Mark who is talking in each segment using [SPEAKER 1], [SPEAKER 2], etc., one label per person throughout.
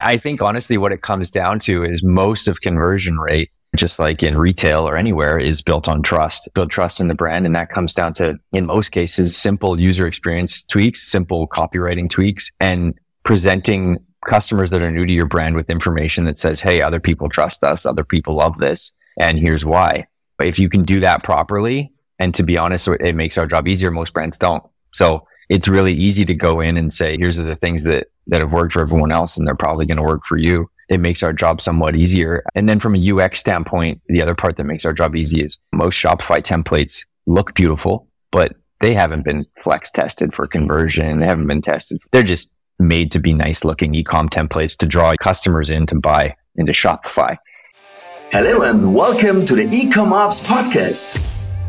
[SPEAKER 1] I think honestly, what it comes down to is most of conversion rate, just like in retail or anywhere, is built on trust, build trust in the brand. And that comes down to, in most cases, simple user experience tweaks, simple copywriting tweaks, and presenting customers that are new to your brand with information that says, Hey, other people trust us. Other people love this. And here's why. If you can do that properly, and to be honest, it makes our job easier. Most brands don't. So it's really easy to go in and say, here's the things that, that have worked for everyone else and they're probably going to work for you. It makes our job somewhat easier. And then from a UX standpoint, the other part that makes our job easy is most Shopify templates look beautiful, but they haven't been flex tested for conversion. They haven't been tested. They're just made to be nice looking ecom templates to draw customers in to buy into Shopify.
[SPEAKER 2] Hello and welcome to the Ecom Ops podcast.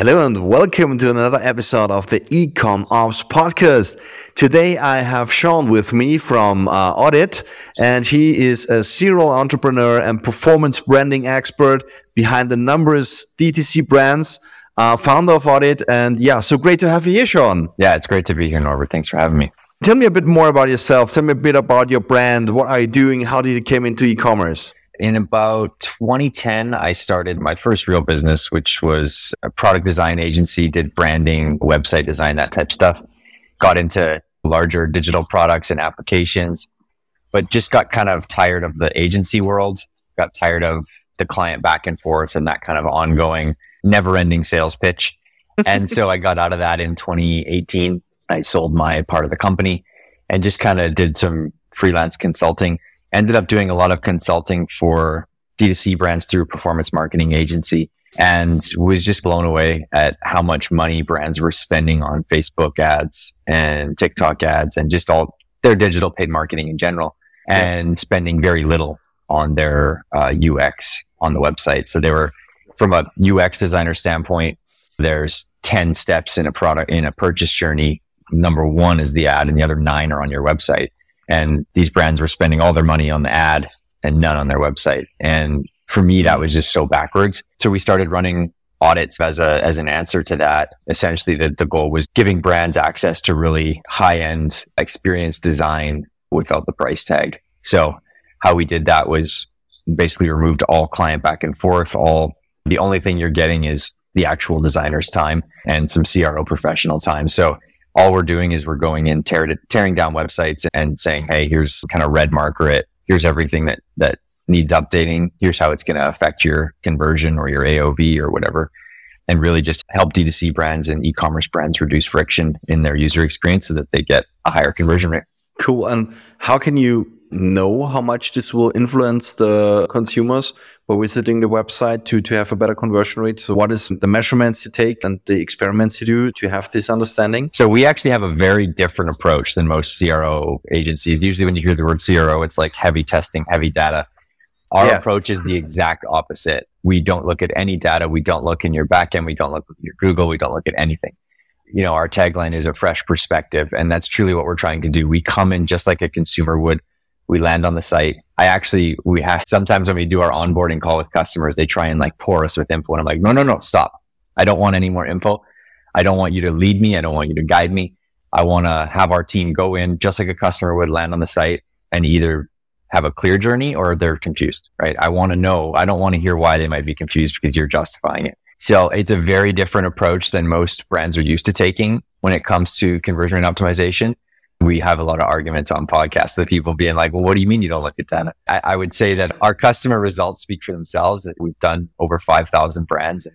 [SPEAKER 3] Hello and welcome to another episode of the Ecom Ops podcast. Today I have Shaun with me from uh, Oddit, and he is a serial entrepreneur and performance branding expert behind the numerous DTC brands, uh, founder of Oddit. And yeah, so great to have you here, Shaun.
[SPEAKER 1] Yeah, it's great to be here, Norbert. Thanks for having me.
[SPEAKER 3] Tell me a bit more about yourself. Tell me a bit about your brand. What are you doing? How did you came into e-commerce?
[SPEAKER 1] In about 2010, I started my first real business, which was a product design agency, did branding, website design, that type of stuff. Got into larger digital products and applications, but just got kind of tired of the agency world, got tired of the client back and forth and that kind of ongoing, never ending sales pitch. and so I got out of that in 2018. I sold my part of the company and just kind of did some freelance consulting ended up doing a lot of consulting for D2C brands through performance marketing agency and was just blown away at how much money brands were spending on Facebook ads and TikTok ads and just all their digital paid marketing in general and spending very little on their uh, UX on the website. So they were from a UX designer standpoint, there's 10 steps in a product in a purchase journey. Number one is the ad and the other nine are on your website. And these brands were spending all their money on the ad and none on their website. And for me, that was just so backwards. So we started running audits as a as an answer to that. Essentially, the, the goal was giving brands access to really high end experience design without the price tag. So how we did that was basically removed all client back and forth. All the only thing you're getting is the actual designer's time and some CRO professional time. So all we're doing is we're going in tear, tearing down websites and saying, hey, here's kind of red marker it. Here's everything that that needs updating. Here's how it's going to affect your conversion or your AOV or whatever. And really just help D2C brands and e-commerce brands reduce friction in their user experience so that they get a higher conversion rate.
[SPEAKER 3] Cool. And how can you know how much this will influence the consumers by visiting the website to, to have a better conversion rate? So what is the measurements you take and the experiments you do to have this understanding?
[SPEAKER 1] So we actually have a very different approach than most CRO agencies. Usually when you hear the word CRO, it's like heavy testing, heavy data. Our yeah. approach is the exact opposite. We don't look at any data. We don't look in your backend. We don't look at your Google. We don't look at anything you know, our tagline is a fresh perspective. And that's truly what we're trying to do. We come in just like a consumer would we land on the site. I actually, we have sometimes when we do our onboarding call with customers, they try and like pour us with info. And I'm like, no, no, no, stop. I don't want any more info. I don't want you to lead me. I don't want you to guide me. I want to have our team go in just like a customer would land on the site and either have a clear journey or they're confused, right? I want to know. I don't want to hear why they might be confused because you're justifying it. So it's a very different approach than most brands are used to taking when it comes to conversion and optimization we have a lot of arguments on podcasts that people being like, well, what do you mean you don't look at that? I, I would say that our customer results speak for themselves. We've done over 5,000 brands.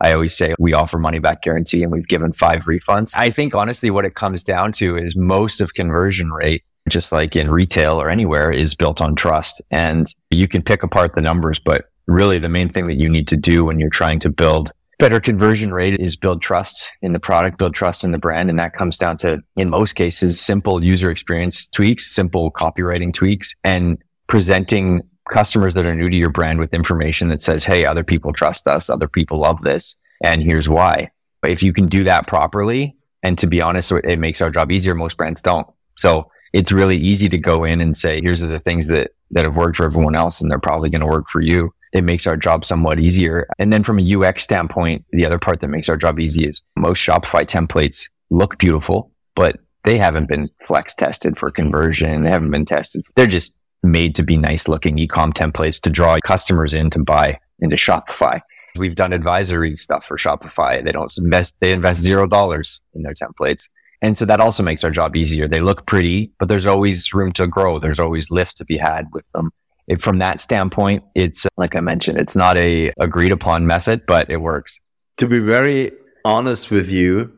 [SPEAKER 1] I always say we offer money back guarantee and we've given five refunds. I think honestly, what it comes down to is most of conversion rate, just like in retail or anywhere is built on trust. And you can pick apart the numbers, but really the main thing that you need to do when you're trying to build better conversion rate is build trust in the product, build trust in the brand. And that comes down to, in most cases, simple user experience tweaks, simple copywriting tweaks and presenting customers that are new to your brand with information that says, Hey, other people trust us. Other people love this. And here's why. If you can do that properly, and to be honest, it makes our job easier. Most brands don't. So it's really easy to go in and say, here's the things that, that have worked for everyone else, and they're probably going to work for you. It makes our job somewhat easier. And then from a UX standpoint, the other part that makes our job easy is most Shopify templates look beautiful, but they haven't been flex tested for conversion. They haven't been tested. They're just made to be nice looking ecom templates to draw customers in to buy into Shopify. We've done advisory stuff for Shopify. They don't invest, they invest zero dollars in their templates. And so that also makes our job easier. They look pretty, but there's always room to grow. There's always lifts to be had with them. It, from that standpoint, it's like I mentioned, it's not a agreed upon method, but it works.
[SPEAKER 3] To be very honest with you,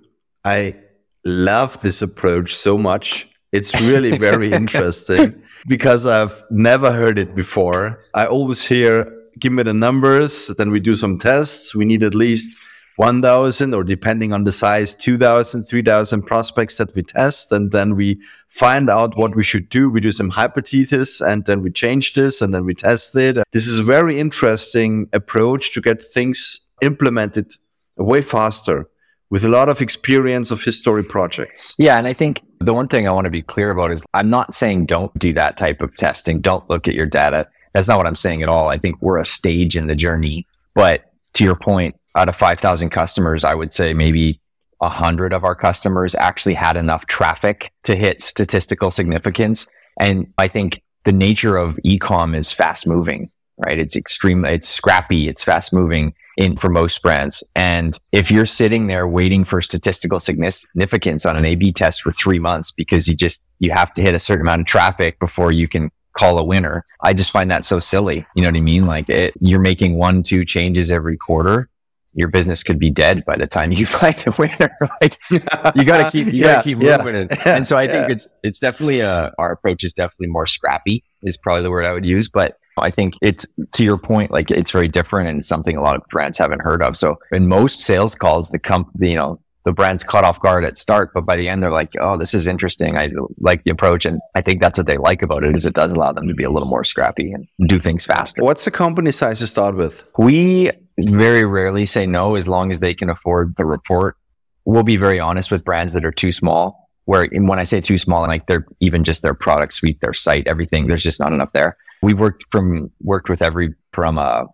[SPEAKER 3] I love this approach so much. It's really very interesting because I've never heard it before. I always hear, give me the numbers, then we do some tests. We need at least 1,000 or depending on the size, 2,000, 3,000 prospects that we test. And then we find out what we should do. We do some hypothesis and then we change this and then we test it. This is a very interesting approach to get things implemented way faster with a lot of experience of history projects.
[SPEAKER 1] Yeah. And I think the one thing I want to be clear about is I'm not saying don't do that type of testing. Don't look at your data. That's not what I'm saying at all. I think we're a stage in the journey. But to your point, out of 5,000 customers, I would say maybe 100 of our customers actually had enough traffic to hit statistical significance. And I think the nature of ecom is fast moving, right? It's extreme, it's scrappy, it's fast moving in for most brands. And if you're sitting there waiting for statistical significance on an A B test for three months because you just, you have to hit a certain amount of traffic before you can call a winner. I just find that so silly. You know what I mean? Like it, you're making one, two changes every quarter. Your business could be dead by the time you find a winner. like you got to keep, you yeah, got to keep yeah. moving it. And so I think it's, it's definitely, uh, our approach is definitely more scrappy is probably the word I would use, but I think it's to your point, like it's very different and something a lot of brands haven't heard of. So in most sales calls, the company, you know, the brand's caught off guard at start, but by the end they're like, "Oh, this is interesting. I like the approach," and I think that's what they like about it is it does allow them to be a little more scrappy and do things faster.
[SPEAKER 3] What's the company size to start with?
[SPEAKER 1] We very rarely say no as long as they can afford the report. We'll be very honest with brands that are too small. Where when I say too small, and like they're even just their product suite, their site, everything, there's just not enough there we worked from worked with every from a,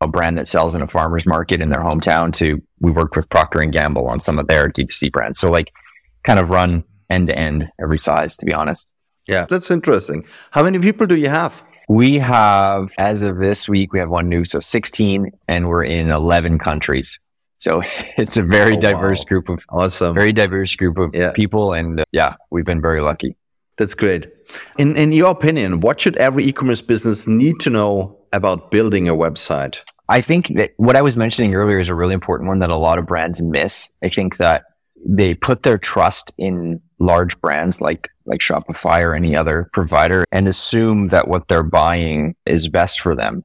[SPEAKER 1] a brand that sells in a farmer's market in their hometown to we worked with Procter and Gamble on some of their D2C brands. So like kind of run end to end every size, to be honest.
[SPEAKER 3] Yeah, that's interesting. How many people do you have?
[SPEAKER 1] We have, as of this week, we have one new, so 16, and we're in 11 countries. So it's a very oh, diverse wow. group of
[SPEAKER 3] awesome,
[SPEAKER 1] very diverse group of yeah. people, and uh, yeah, we've been very lucky.
[SPEAKER 3] That's great. In in your opinion, what should every e-commerce business need to know about building a website?
[SPEAKER 1] I think that what I was mentioning earlier is a really important one that a lot of brands miss. I think that they put their trust in large brands like like Shopify or any other provider and assume that what they're buying is best for them.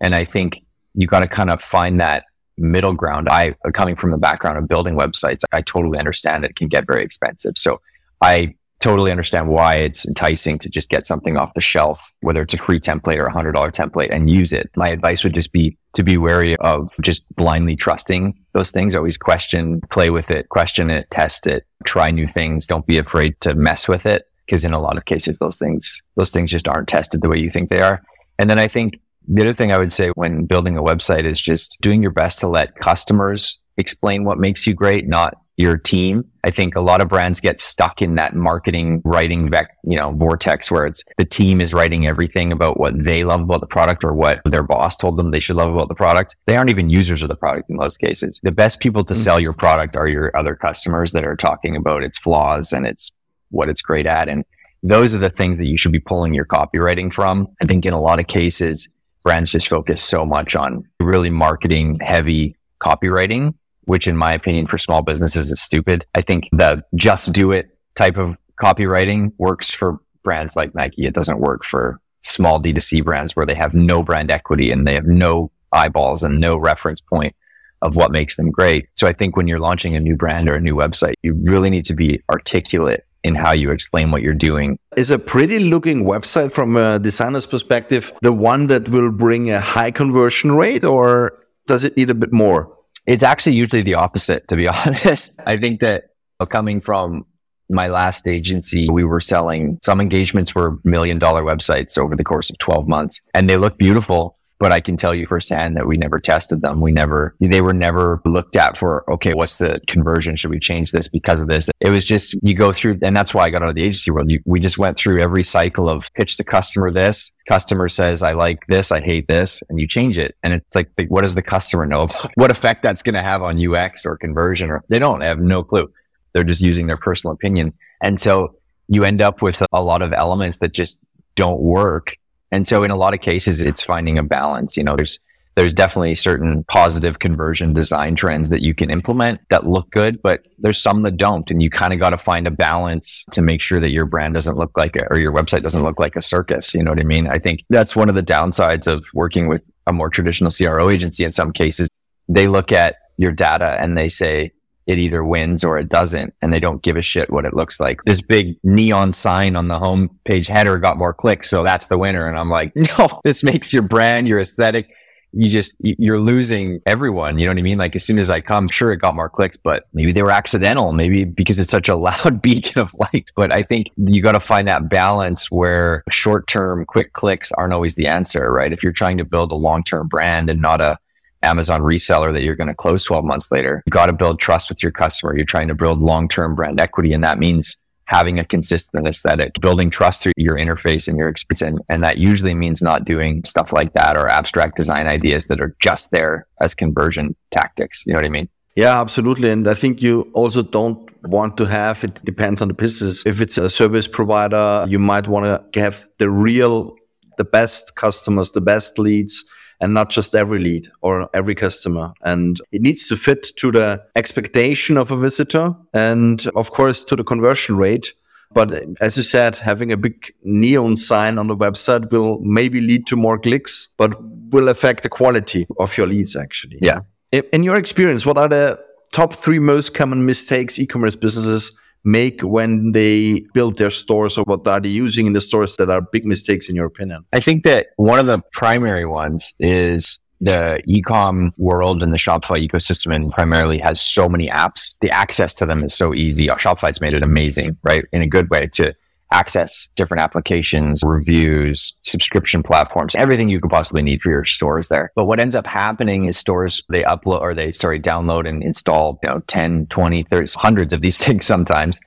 [SPEAKER 1] And I think you got to kind of find that middle ground. I coming from the background of building websites, I totally understand that it can get very expensive. So I totally understand why it's enticing to just get something off the shelf, whether it's a free template or a hundred dollar template and use it. My advice would just be to be wary of just blindly trusting those things. Always question, play with it, question it, test it, try new things. Don't be afraid to mess with it. Cause in a lot of cases, those things, those things just aren't tested the way you think they are. And then I think the other thing I would say when building a website is just doing your best to let customers explain what makes you great, not your team. I think a lot of brands get stuck in that marketing writing, vec- you know, vortex where it's the team is writing everything about what they love about the product or what their boss told them they should love about the product. They aren't even users of the product in most cases. The best people to mm. sell your product are your other customers that are talking about its flaws and its what it's great at. And those are the things that you should be pulling your copywriting from. I think in a lot of cases, brands just focus so much on really marketing heavy copywriting which in my opinion for small businesses is stupid. I think the just do it type of copywriting works for brands like Nike. It doesn't work for small D2C brands where they have no brand equity and they have no eyeballs and no reference point of what makes them great. So I think when you're launching a new brand or a new website, you really need to be articulate in how you explain what you're doing.
[SPEAKER 3] Is a pretty looking website from a designer's perspective the one that will bring a high conversion rate or does it need a bit more?
[SPEAKER 1] It's actually usually the opposite, to be honest. I think that uh, coming from my last agency, we were selling some engagements were million dollar websites over the course of 12 months and they look beautiful. But I can tell you firsthand that we never tested them. We never, they were never looked at for, okay, what's the conversion? Should we change this because of this? It was just, you go through, and that's why I got out of the agency world. You, we just went through every cycle of pitch the customer this. Customer says, I like this, I hate this, and you change it. And it's like, what does the customer know? what effect that's going to have on UX or conversion? Or they don't have no clue. They're just using their personal opinion. And so you end up with a lot of elements that just don't work. And so in a lot of cases, it's finding a balance. You know, there's, there's definitely certain positive conversion design trends that you can implement that look good, but there's some that don't. And you kind of got to find a balance to make sure that your brand doesn't look like or your website doesn't look like a circus. You know what I mean? I think that's one of the downsides of working with a more traditional CRO agency in some cases. They look at your data and they say, it either wins or it doesn't, and they don't give a shit what it looks like. This big neon sign on the homepage header got more clicks, so that's the winner. And I'm like, no, this makes your brand, your aesthetic. You just, you're losing everyone. You know what I mean? Like as soon as I come, sure, it got more clicks, but maybe they were accidental. Maybe because it's such a loud beacon of light. But I think you got to find that balance where short term quick clicks aren't always the answer, right? If you're trying to build a long term brand and not a, Amazon reseller that you're going to close 12 months later. You got to build trust with your customer. You're trying to build long-term brand equity. And that means having a consistent aesthetic, building trust through your interface and your experience. And, and that usually means not doing stuff like that or abstract design ideas that are just there as conversion tactics. You know what I mean?
[SPEAKER 3] Yeah, absolutely. And I think you also don't want to have, it depends on the business. If it's a service provider, you might want to have the real, the best customers, the best leads and not just every lead or every customer. And it needs to fit to the expectation of a visitor and of course to the conversion rate. But as you said, having a big neon sign on the website will maybe lead to more clicks, but will affect the quality of your leads actually.
[SPEAKER 1] Yeah.
[SPEAKER 3] In your experience, what are the top three most common mistakes e-commerce businesses make when they build their stores or what are they using in the stores that are big mistakes in your opinion?
[SPEAKER 1] I think that one of the primary ones is the ecom world and the Shopify ecosystem and primarily has so many apps. The access to them is so easy. Shopify's made it amazing, right? In a good way to access different applications, reviews, subscription platforms, everything you could possibly need for your stores there. But what ends up happening is stores, they upload or they, sorry, download and install, you know, 10, 20, 30, hundreds of these things sometimes.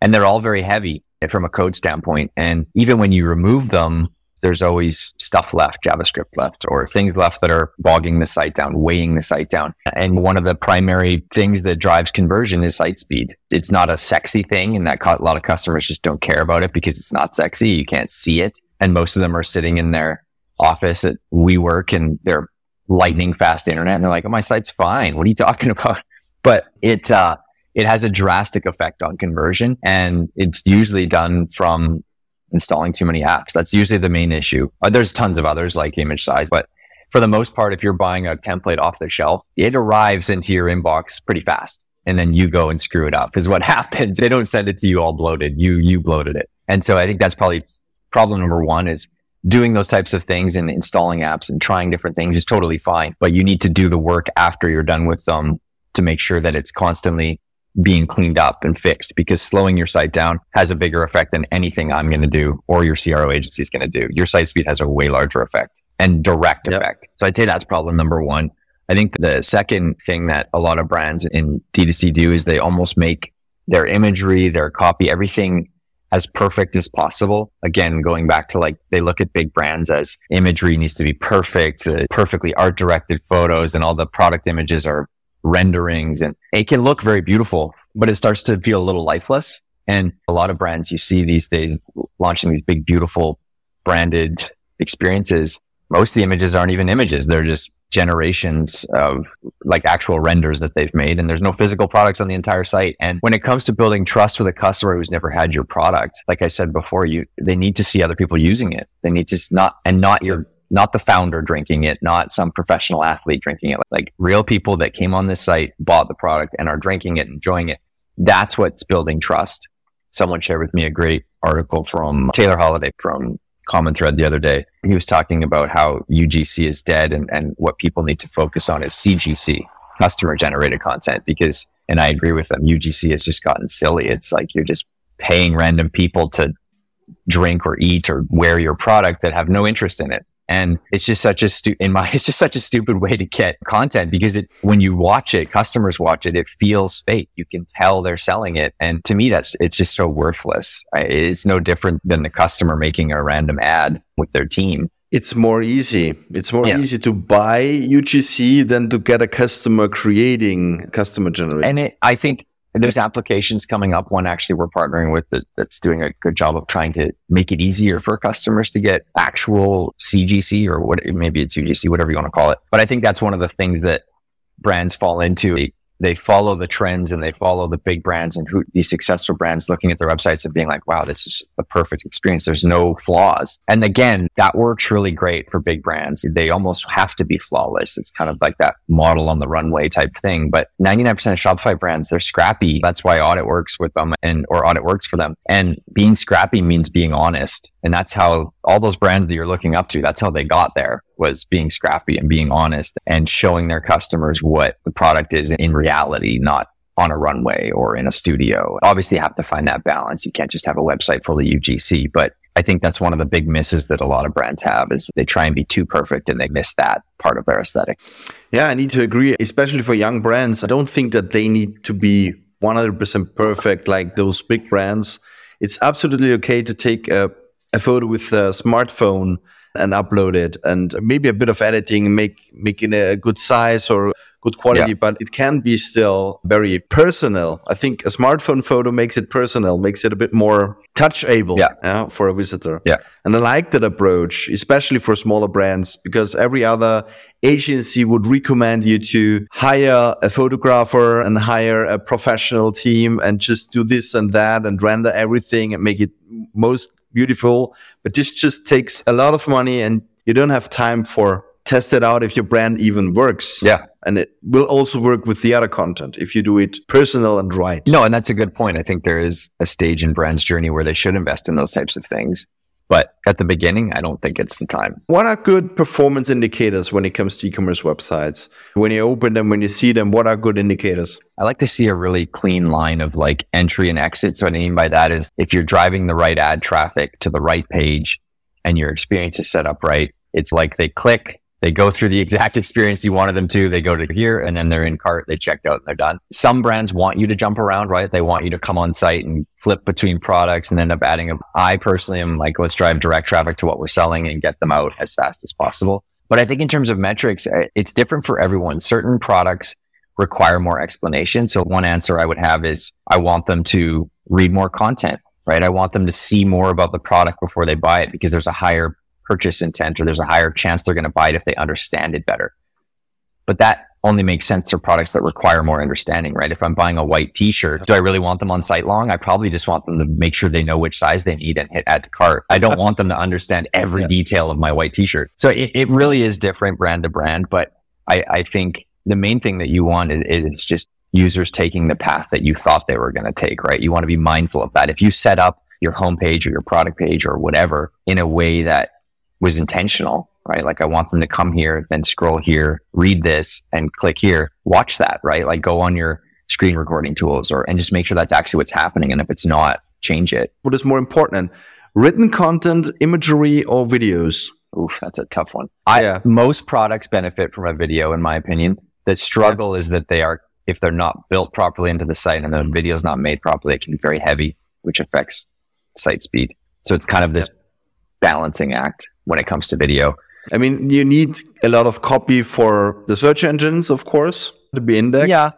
[SPEAKER 1] And they're all very heavy from a code standpoint. And even when you remove them, there's always stuff left, JavaScript left, or things left that are bogging the site down, weighing the site down. And one of the primary things that drives conversion is site speed. It's not a sexy thing, and that a lot of customers just don't care about it because it's not sexy. You can't see it. And most of them are sitting in their office at WeWork and they're lightning fast internet. And they're like, oh, my site's fine. What are you talking about? But it, uh, it has a drastic effect on conversion and it's usually done from installing too many apps. That's usually the main issue. Uh, there's tons of others like image size, but for the most part, if you're buying a template off the shelf, it arrives into your inbox pretty fast. And then you go and screw it up is what happens. They don't send it to you all bloated. You, you bloated it. And so I think that's probably problem number one is doing those types of things and installing apps and trying different things is totally fine. But you need to do the work after you're done with them to make sure that it's constantly being cleaned up and fixed because slowing your site down has a bigger effect than anything I'm going to do or your CRO agency is going to do. Your site speed has a way larger effect and direct yep. effect. So I'd say that's problem number one. I think the second thing that a lot of brands in D2C do is they almost make their imagery, their copy, everything as perfect as possible. Again, going back to like they look at big brands as imagery needs to be perfect, the perfectly art directed photos and all the product images are renderings and it can look very beautiful, but it starts to feel a little lifeless. And a lot of brands you see these days launching these big, beautiful branded experiences. Most of the images aren't even images. They're just generations of like actual renders that they've made and there's no physical products on the entire site and when it comes to building trust with a customer who's never had your product like i said before you they need to see other people using it they need to not and not your not the founder drinking it, not some professional athlete drinking it, like real people that came on this site, bought the product and are drinking it, enjoying it. That's what's building trust. Someone shared with me a great article from Taylor Holiday from Common Thread the other day. He was talking about how UGC is dead and, and what people need to focus on is CGC, customer generated content because, and I agree with them, UGC has just gotten silly. It's like you're just paying random people to drink or eat or wear your product that have no interest in it. And it's just such a stu- in my it's just such a stupid way to get content because it when you watch it, customers watch it, it feels fake. You can tell they're selling it, and to me, that's it's just so worthless. It's no different than the customer making a random ad with their team.
[SPEAKER 3] It's more easy. It's more yeah. easy to buy UGC than to get a customer creating customer generated.
[SPEAKER 1] And it, I think there's applications coming up. One actually we're partnering with that, that's doing a good job of trying to make it easier for customers to get actual CGC or what maybe it's UGC, whatever you want to call it. But I think that's one of the things that brands fall into they follow the trends and they follow the big brands and who these successful brands looking at their websites and being like, wow, this is the perfect experience. There's no flaws. And again, that works really great for big brands. They almost have to be flawless. It's kind of like that model on the runway type thing. But 99% of Shopify brands, they're scrappy. That's why Oddit works with them and or Oddit works for them. And being scrappy means being honest. And that's how all those brands that you're looking up to, that's how they got there was being scrappy and being honest and showing their customers what the product is in reality, not on a runway or in a studio. Obviously, you have to find that balance. You can't just have a website full of UGC, but I think that's one of the big misses that a lot of brands have is they try and be too perfect and they miss that part of their aesthetic.
[SPEAKER 3] Yeah, I need to agree, especially for young brands. I don't think that they need to be 100% perfect like those big brands. It's absolutely okay to take a, a photo with a smartphone and upload it and maybe a bit of editing make making a good size or good quality yeah. but it can be still very personal i think a smartphone photo makes it personal makes it a bit more touchable yeah. yeah. for a visitor
[SPEAKER 1] yeah
[SPEAKER 3] and i like that approach especially for smaller brands because every other agency would recommend you to hire a photographer and hire a professional team and just do this and that and render everything and make it most beautiful, but this just takes a lot of money and you don't have time for test it out if your brand even works.
[SPEAKER 1] Yeah.
[SPEAKER 3] And it will also work with the other content if you do it personal and right.
[SPEAKER 1] No, and that's a good point. I think there is a stage in brand's journey where they should invest in those types of things. But at the beginning, I don't think it's the time.
[SPEAKER 3] What are good performance indicators when it comes to e-commerce websites? When you open them, when you see them, what are good indicators?
[SPEAKER 1] I like to see a really clean line of like entry and exit. So what I mean by that is if you're driving the right ad traffic to the right page and your experience is set up right, it's like they click, they go through the exact experience you wanted them to. They go to here and then they're in cart. They checked out and they're done. Some brands want you to jump around, right? They want you to come on site and flip between products and end up adding a, I personally am like, let's drive direct traffic to what we're selling and get them out as fast as possible. But I think in terms of metrics, eh, it's different for everyone. Certain products require more explanation. So one answer I would have is I want them to read more content, right? I want them to see more about the product before they buy it because there's a higher purchase intent or there's a higher chance they're going to buy it if they understand it better. But that only makes sense for products that require more understanding, right? If I'm buying a white t-shirt, do I really want them on site long? I probably just want them to make sure they know which size they need and hit add to cart. I don't want them to understand every yeah. detail of my white t-shirt. So it, it really is different brand to brand, but I, I think the main thing that you want is, is just users taking the path that you thought they were going to take, right? You want to be mindful of that. If you set up your homepage or your product page or whatever in a way that was intentional, right? Like I want them to come here, then scroll here, read this and click here, watch that, right? Like go on your screen recording tools or, and just make sure that's actually what's happening. And if it's not, change it.
[SPEAKER 3] What is more important? Written content, imagery or videos?
[SPEAKER 1] Oof, that's a tough one. I, yeah. most products benefit from a video, in my opinion. The struggle yeah. is that they are, if they're not built properly into the site and the video is not made properly, it can be very heavy, which affects site speed. So it's kind of this balancing act when it comes to video.
[SPEAKER 3] I mean, you need a lot of copy for the search engines, of course, to be indexed.
[SPEAKER 1] Yeah.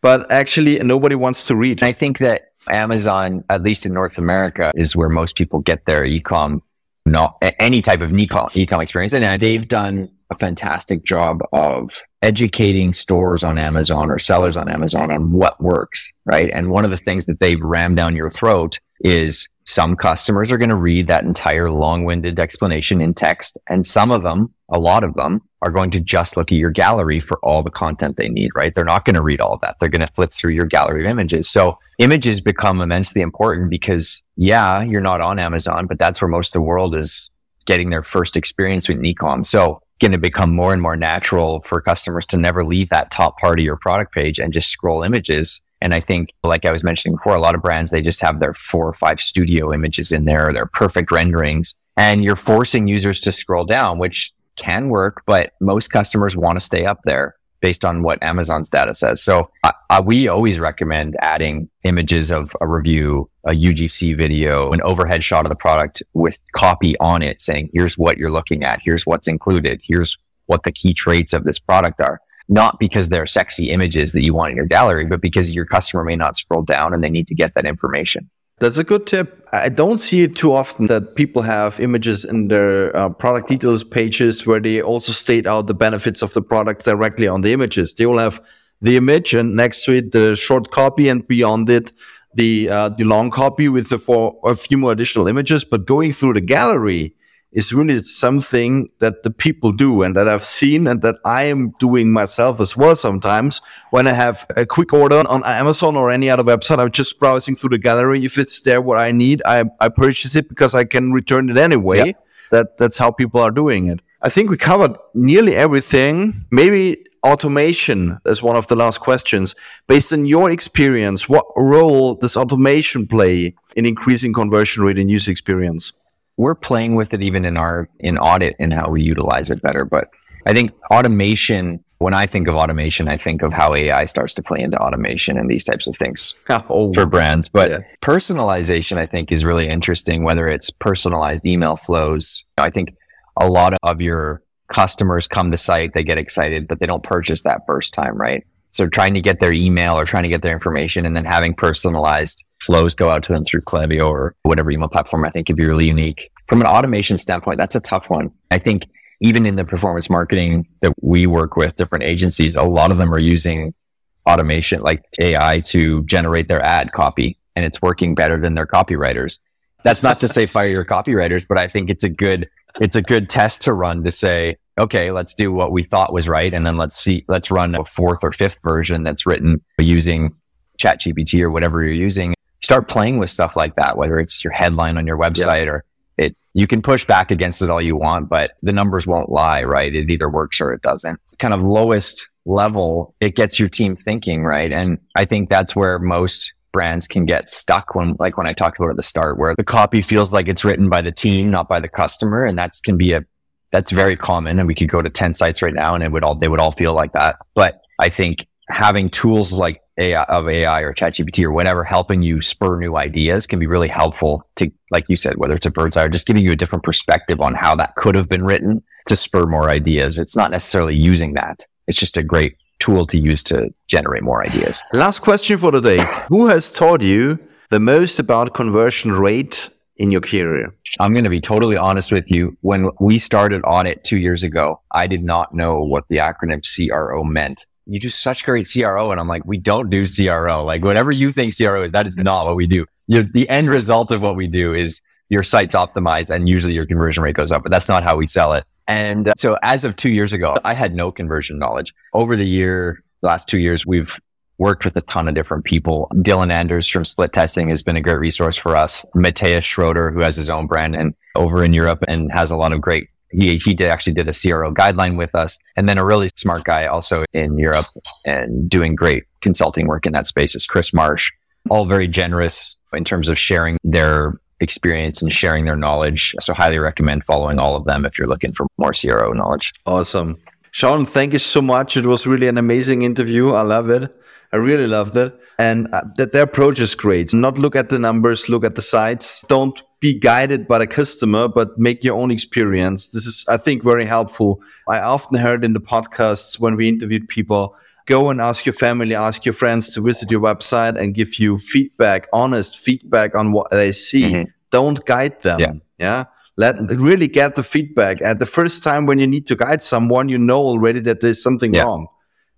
[SPEAKER 3] But actually, nobody wants to read.
[SPEAKER 1] I think that Amazon, at least in North America, is where most people get their ecom, not any type of ecom, ecom experience. And uh, they've done a fantastic job of educating stores on Amazon or sellers on Amazon on what works, right? And one of the things that they've rammed down your throat is some customers are going to read that entire long winded explanation in text. And some of them, a lot of them, are going to just look at your gallery for all the content they need, right? They're not going to read all that. They're going to flip through your gallery of images. So images become immensely important because, yeah, you're not on Amazon, but that's where most of the world is getting their first experience with Nikon. So going to become more and more natural for customers to never leave that top part of your product page and just scroll images. And I think, like I was mentioning before, a lot of brands, they just have their four or five studio images in there, their perfect renderings, and you're forcing users to scroll down, which can work, but most customers want to stay up there based on what Amazon's data says. So uh, we always recommend adding images of a review, a UGC video, an overhead shot of the product with copy on it saying, here's what you're looking at. Here's what's included. Here's what the key traits of this product are. Not because they're sexy images that you want in your gallery, but because your customer may not scroll down and they need to get that information.
[SPEAKER 3] That's a good tip. I don't see it too often that people have images in their uh, product details pages where they also state out the benefits of the product directly on the images. They will have the image and next to it the short copy and beyond it the uh, the long copy with the for a few more additional images. But going through the gallery, is really something that the people do and that I've seen and that I am doing myself as well sometimes. When I have a quick order on Amazon or any other website, I'm just browsing through the gallery. If it's there what I need, I, I purchase it because I can return it anyway. Yeah. That that's how people are doing it. I think we covered nearly everything. Maybe automation is one of the last questions. Based on your experience, what role does automation play in increasing conversion rate and user experience?
[SPEAKER 1] We're playing with it even in our in Oddit and how we utilize it better. But I think automation, when I think of automation, I think of how AI starts to play into automation and these types of things oh, for brands. But yeah. personalization, I think, is really interesting, whether it's personalized email flows. I think a lot of your customers come to site, they get excited, but they don't purchase that first time, right? So trying to get their email or trying to get their information and then having personalized flows go out to them through Klaviyo or whatever email platform I think could be really unique. From an automation standpoint, that's a tough one. I think even in the performance marketing that we work with different agencies, a lot of them are using automation like AI to generate their ad copy and it's working better than their copywriters. That's not to say fire your copywriters, but I think it's a good it's a good test to run to say, okay, let's do what we thought was right. And then let's see, let's run a fourth or fifth version that's written using ChatGPT or whatever you're using. Start playing with stuff like that, whether it's your headline on your website or it, you can push back against it all you want, but the numbers won't lie, right? It either works or it doesn't. It's kind of lowest level. It gets your team thinking, right? And I think that's where most brands can get stuck when, like when I talked about at the start, where the copy feels like it's written by the team, not by the customer. And that can be a that's very common. And we could go to 10 sites right now and it would all, they would all feel like that. But I think having tools like AI of AI or ChatGPT or whatever helping you spur new ideas can be really helpful to, like you said, whether it's a bird's eye or just giving you a different perspective on how that could have been written to spur more ideas. It's not necessarily using that. It's just a great tool to use to generate more ideas.
[SPEAKER 3] Last question for today. Who has taught you the most about conversion rate in your career?
[SPEAKER 1] I'm going to be totally honest with you. When we started Oddit two years ago, I did not know what the acronym CRO meant. You do such great CRO. And I'm like, we don't do CRO. Like whatever you think CRO is, that is not what we do. You're, the end result of what we do is your site's optimized and usually your conversion rate goes up, but that's not how we sell it. And uh, so as of two years ago, I had no conversion knowledge. Over the year, the last two years, we've worked with a ton of different people. Dylan Anders from Split Testing has been a great resource for us. Matthias Schroeder, who has his own brand and over in Europe and has a lot of great he, he did actually did a CRO guideline with us. And then a really smart guy also in Europe and doing great consulting work in that space is Chris Marsh. All very generous in terms of sharing their experience and sharing their knowledge. So highly recommend following all of them if you're looking for more CRO knowledge.
[SPEAKER 3] Awesome. Shaun, thank you so much. It was really an amazing interview. I love it. I really loved it. And uh, that their approach is great. Not look at the numbers, look at the sites. Don't be guided by the customer, but make your own experience. This is, I think, very helpful. I often heard in the podcasts when we interviewed people, go and ask your family, ask your friends to visit your website and give you feedback, honest feedback on what they see. Mm-hmm. Don't guide them. Yeah. yeah? Let really get the feedback. At the first time when you need to guide someone, you know already that there's something yeah. wrong.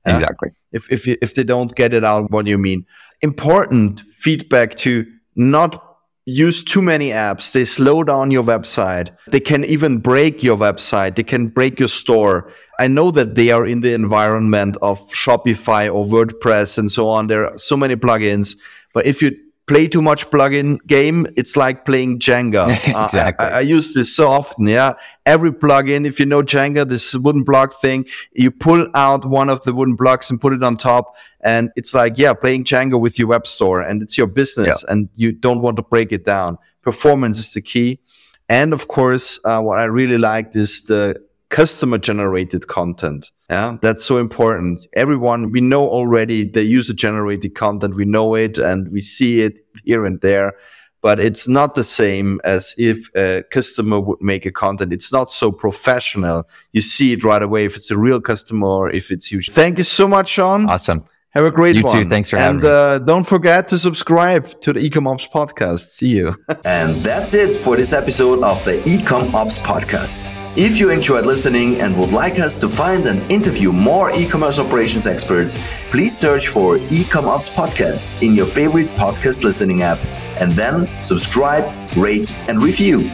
[SPEAKER 1] Exactly.
[SPEAKER 3] If if if they don't get it out, what do you mean? Important feedback to not use too many apps. They slow down your website. They can even break your website. They can break your store. I know that they are in the environment of Shopify or WordPress and so on. There are so many plugins. But if you play too much plugin game, it's like playing Jenga.
[SPEAKER 1] exactly.
[SPEAKER 3] Uh, I, I, use this so often. Yeah. Every plugin, if you know Jenga, this wooden block thing, you pull out one of the wooden blocks and put it on top. And it's like, yeah, playing Jenga with your web store and it's your business yeah. and you don't want to break it down. Performance is the key. And of course, uh, what I really liked is the customer generated content. Yeah, that's so important. Everyone, we know already the user generated content. We know it and we see it here and there, but it's not the same as if a customer would make a content. It's not so professional. You see it right away if it's a real customer or if it's huge. Thank you so much, Shaun.
[SPEAKER 1] Awesome.
[SPEAKER 3] Have a great
[SPEAKER 1] you
[SPEAKER 3] one.
[SPEAKER 1] You too. Thanks for having
[SPEAKER 3] and, me. And uh, don't forget to subscribe to the Ecom Ops podcast. See you.
[SPEAKER 2] and that's it for this episode of the Ecom Ops podcast. If you enjoyed listening and would like us to find and interview more e-commerce operations experts, please search for Ecom Ops podcast in your favorite podcast listening app and then subscribe, rate, and review.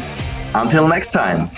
[SPEAKER 2] Until next time.